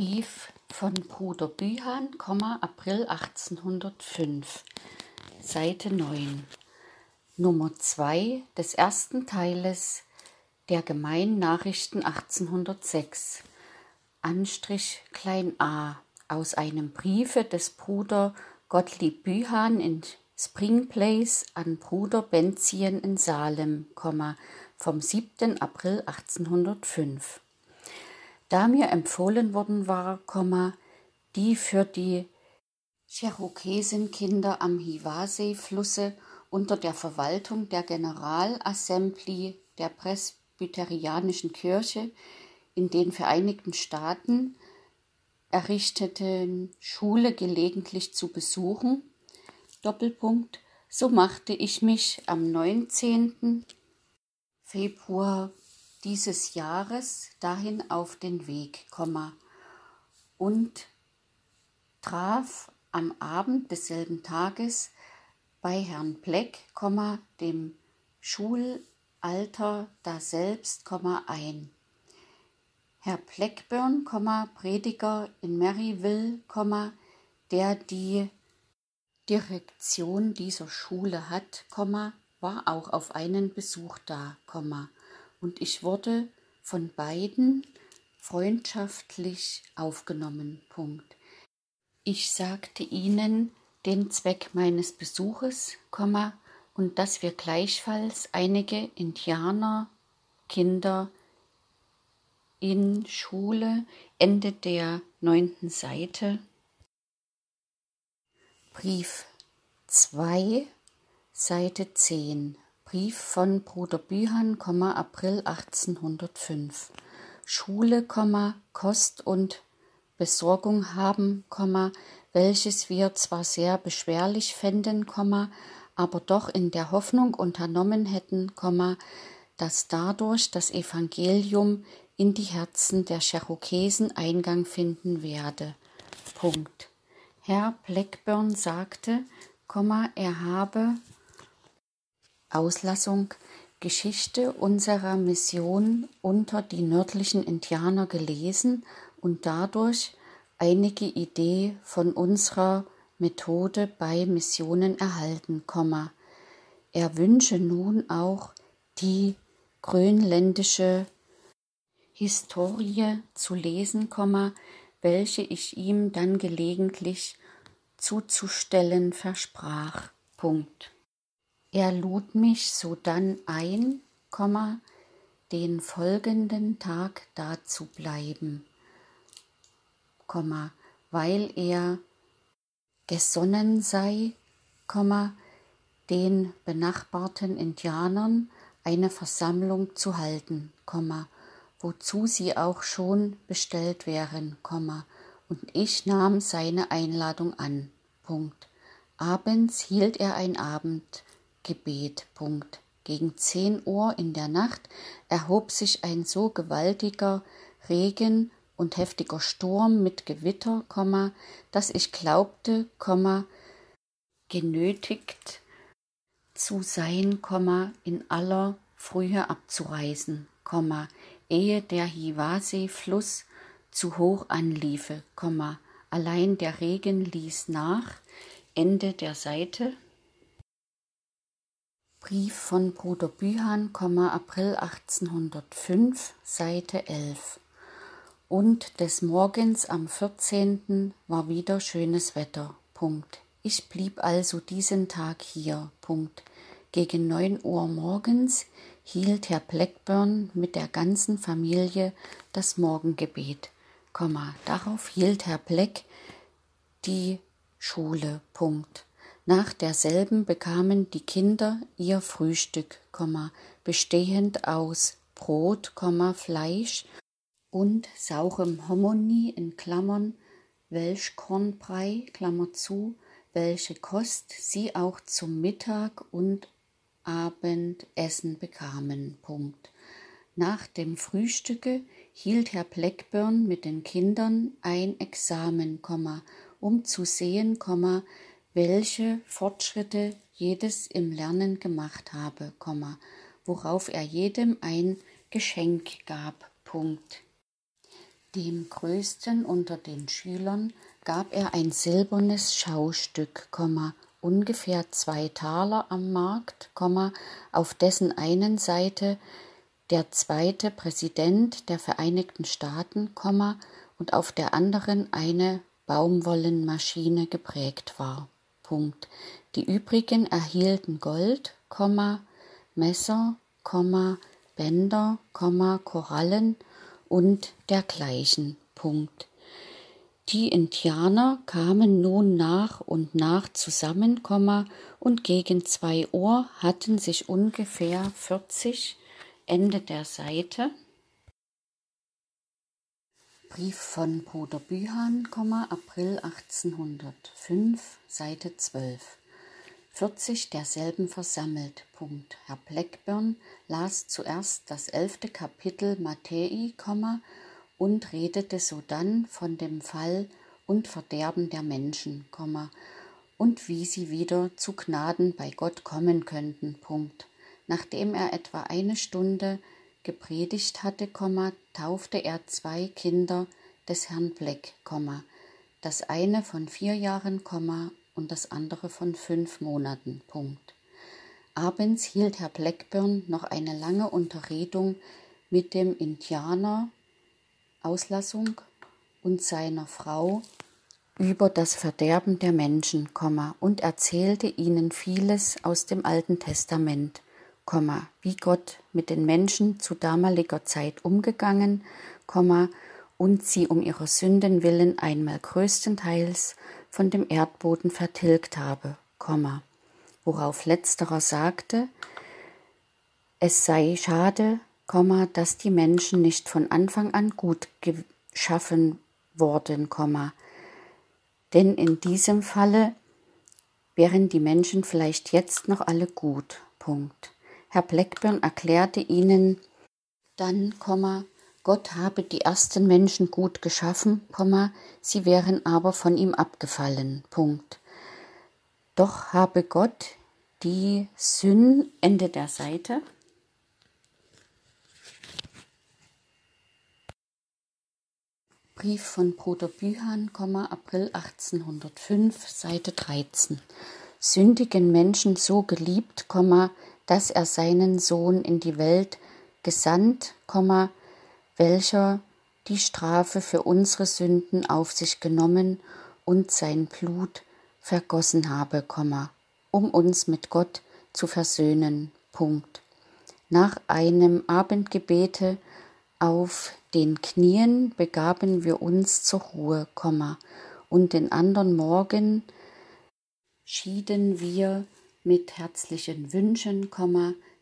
Brief von Bruder Bühan, April 1805, Seite 9, Nummer 2 des ersten Teiles der Gemeinnachrichten 1806, Anstrich klein a aus einem Briefe des Bruder Gottlieb Bühan in Spring Place an Bruder Benzien in Salem, vom 7. April 1805 da mir empfohlen worden war, die für die Cherokesenkinder am Hiwassee-Flusse unter der Verwaltung der Generalassembly der Presbyterianischen Kirche in den Vereinigten Staaten errichteten Schule gelegentlich zu besuchen. Doppelpunkt. So machte ich mich am 19. Februar dieses Jahres dahin auf den Weg, und traf am Abend desselben Tages bei Herrn Bleck, dem Schulalter daselbst, ein. Herr Blackburn, Prediger in Maryville, der die Direktion dieser Schule hat, war auch auf einen Besuch da, und ich wurde von beiden freundschaftlich aufgenommen. Punkt. Ich sagte ihnen den Zweck meines Besuches, und dass wir gleichfalls einige Indianer, Kinder in Schule, Ende der neunten Seite, Brief 2, Seite 10 Brief von Bruder Bühan, April 1805. Schule, Kost und Besorgung haben, welches wir zwar sehr beschwerlich fänden, aber doch in der Hoffnung unternommen hätten, dass dadurch das Evangelium in die Herzen der Cherokesen Eingang finden werde. Punkt. Herr Blackburn sagte, er habe Auslassung Geschichte unserer Mission unter die nördlichen Indianer gelesen und dadurch einige Idee von unserer Methode bei Missionen erhalten, er wünsche nun auch die grönländische Historie zu lesen, welche ich ihm dann gelegentlich zuzustellen versprach. Punkt. Er lud mich sodann ein, den folgenden Tag dazubleiben, weil er gesonnen sei, den benachbarten Indianern eine Versammlung zu halten, wozu sie auch schon bestellt wären, und ich nahm seine Einladung an. Punkt. Abends hielt er ein Abend Gebet. Punkt. Gegen zehn Uhr in der Nacht erhob sich ein so gewaltiger Regen und heftiger Sturm mit Gewitter, dass ich glaubte, genötigt zu sein, in aller Frühe abzureisen, ehe der Hiwassee-Fluss zu hoch anliefe, allein der Regen ließ nach. Ende der Seite Brief von Bruder Bühan, April 1805, Seite 11. Und des Morgens am 14. war wieder schönes Wetter. Punkt. Ich blieb also diesen Tag hier. Punkt. Gegen neun Uhr morgens hielt Herr Blackburn mit der ganzen Familie das Morgengebet. Darauf hielt Herr Black die Schule. Punkt. Nach derselben bekamen die Kinder ihr Frühstück, bestehend aus Brot, Fleisch und saurem Hominy in Klammern Welschkornbrei, Klammer zu, welche Kost sie auch zum Mittag und Abendessen bekamen. Punkt. Nach dem Frühstücke hielt Herr Blackburn mit den Kindern ein Examen, um zu sehen, welche Fortschritte jedes im Lernen gemacht habe, worauf er jedem ein Geschenk gab. Punkt. Dem größten unter den Schülern gab er ein silbernes Schaustück, ungefähr zwei Taler am Markt, auf dessen einen Seite der zweite Präsident der Vereinigten Staaten, und auf der anderen eine Baumwollenmaschine geprägt war. Punkt. Die übrigen erhielten Gold, Messer, Bänder, Korallen und dergleichen. Punkt. Die Indianer kamen nun nach und nach zusammen, und gegen zwei Uhr hatten sich ungefähr vierzig Ende der Seite Brief von Bruder Bühan, April 1805, Seite 12. 40 derselben versammelt. Punkt. Herr Blackburn las zuerst das elfte Kapitel Matthäi, und redete sodann von dem Fall und Verderben der Menschen, und wie sie wieder zu Gnaden bei Gott kommen könnten. Punkt. Nachdem er etwa eine Stunde gepredigt hatte, taufte er zwei Kinder des Herrn Black, das eine von vier Jahren, und das andere von fünf Monaten. Punkt. Abends hielt Herr Blackburn noch eine lange Unterredung mit dem Indianer Auslassung und seiner Frau über das Verderben der Menschen, und erzählte ihnen vieles aus dem Alten Testament wie Gott mit den Menschen zu damaliger Zeit umgegangen, und sie um ihrer Sünden willen einmal größtenteils von dem Erdboden vertilgt habe, worauf letzterer sagte, es sei schade, dass die Menschen nicht von Anfang an gut geschaffen worden, denn in diesem Falle wären die Menschen vielleicht jetzt noch alle gut. Punkt. Herr Blackburn erklärte ihnen dann, Gott habe die ersten Menschen gut geschaffen, sie wären aber von ihm abgefallen. Punkt. Doch habe Gott die Sünden, Ende der Seite, Brief von Bruder Bühan, April 1805, Seite 13. Sündigen Menschen so geliebt, dass er seinen Sohn in die Welt gesandt, welcher die Strafe für unsere Sünden auf sich genommen und sein Blut vergossen habe, um uns mit Gott zu versöhnen. Punkt. Nach einem Abendgebete auf den Knien begaben wir uns zur Ruhe, und den anderen Morgen schieden wir mit herzlichen Wünschen,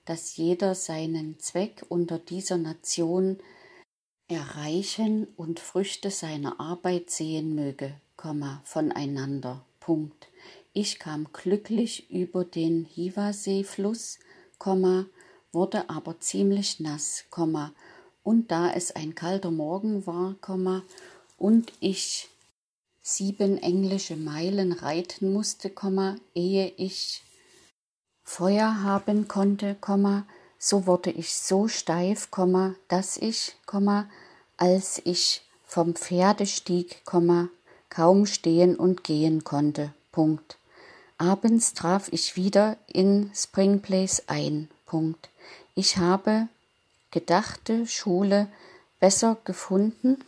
dass jeder seinen Zweck unter dieser Nation erreichen und Früchte seiner Arbeit sehen möge, voneinander. Punkt. Ich kam glücklich über den Hiwasee-Fluss, wurde aber ziemlich nass, und da es ein kalter Morgen war, und ich sieben englische Meilen reiten musste, ehe ich Feuer haben konnte, so wurde ich so steif, dass ich, als ich vom Pferde stieg, kaum stehen und gehen konnte. Punkt. Abends traf ich wieder in Spring Place ein. Punkt. Ich habe gedachte Schule besser gefunden,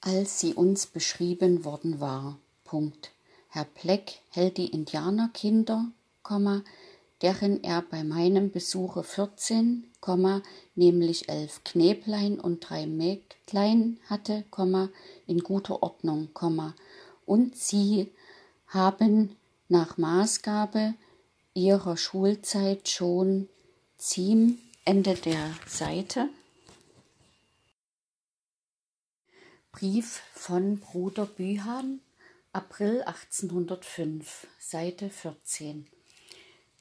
als sie uns beschrieben worden war. Punkt. Herr Pleck hält die Indianerkinder, deren er bei meinem Besuche vierzehn, nämlich elf Knäblein und drei Mägdlein hatte, in guter Ordnung, und sie haben nach Maßgabe ihrer Schulzeit schon Ziem Ende der Seite. Brief von Bruder Bühan, April 1805, Seite 14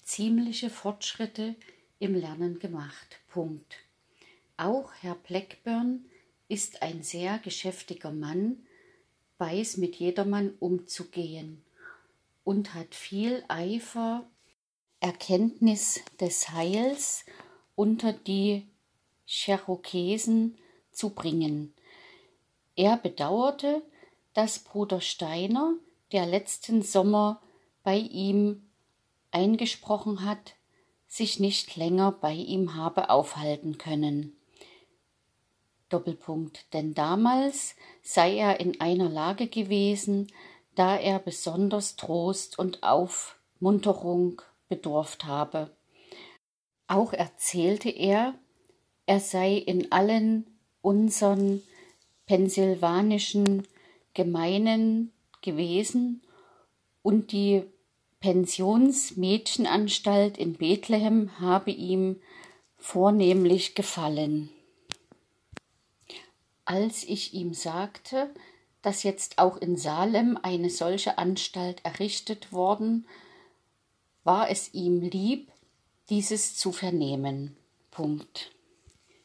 ziemliche Fortschritte im Lernen gemacht. Punkt. Auch Herr Blackburn ist ein sehr geschäftiger Mann, weiß mit jedermann umzugehen und hat viel Eifer, Erkenntnis des Heils unter die Cherokesen zu bringen. Er bedauerte, dass Bruder Steiner, der letzten Sommer bei ihm eingesprochen hat, sich nicht länger bei ihm habe aufhalten können. Doppelpunkt. Denn damals sei er in einer Lage gewesen, da er besonders Trost und Aufmunterung bedurft habe. Auch erzählte er, er sei in allen unseren pennsylvanischen Gemeinen gewesen und die Pensionsmädchenanstalt in Bethlehem habe ihm vornehmlich gefallen. Als ich ihm sagte, dass jetzt auch in Salem eine solche Anstalt errichtet worden, war es ihm lieb, dieses zu vernehmen. Punkt.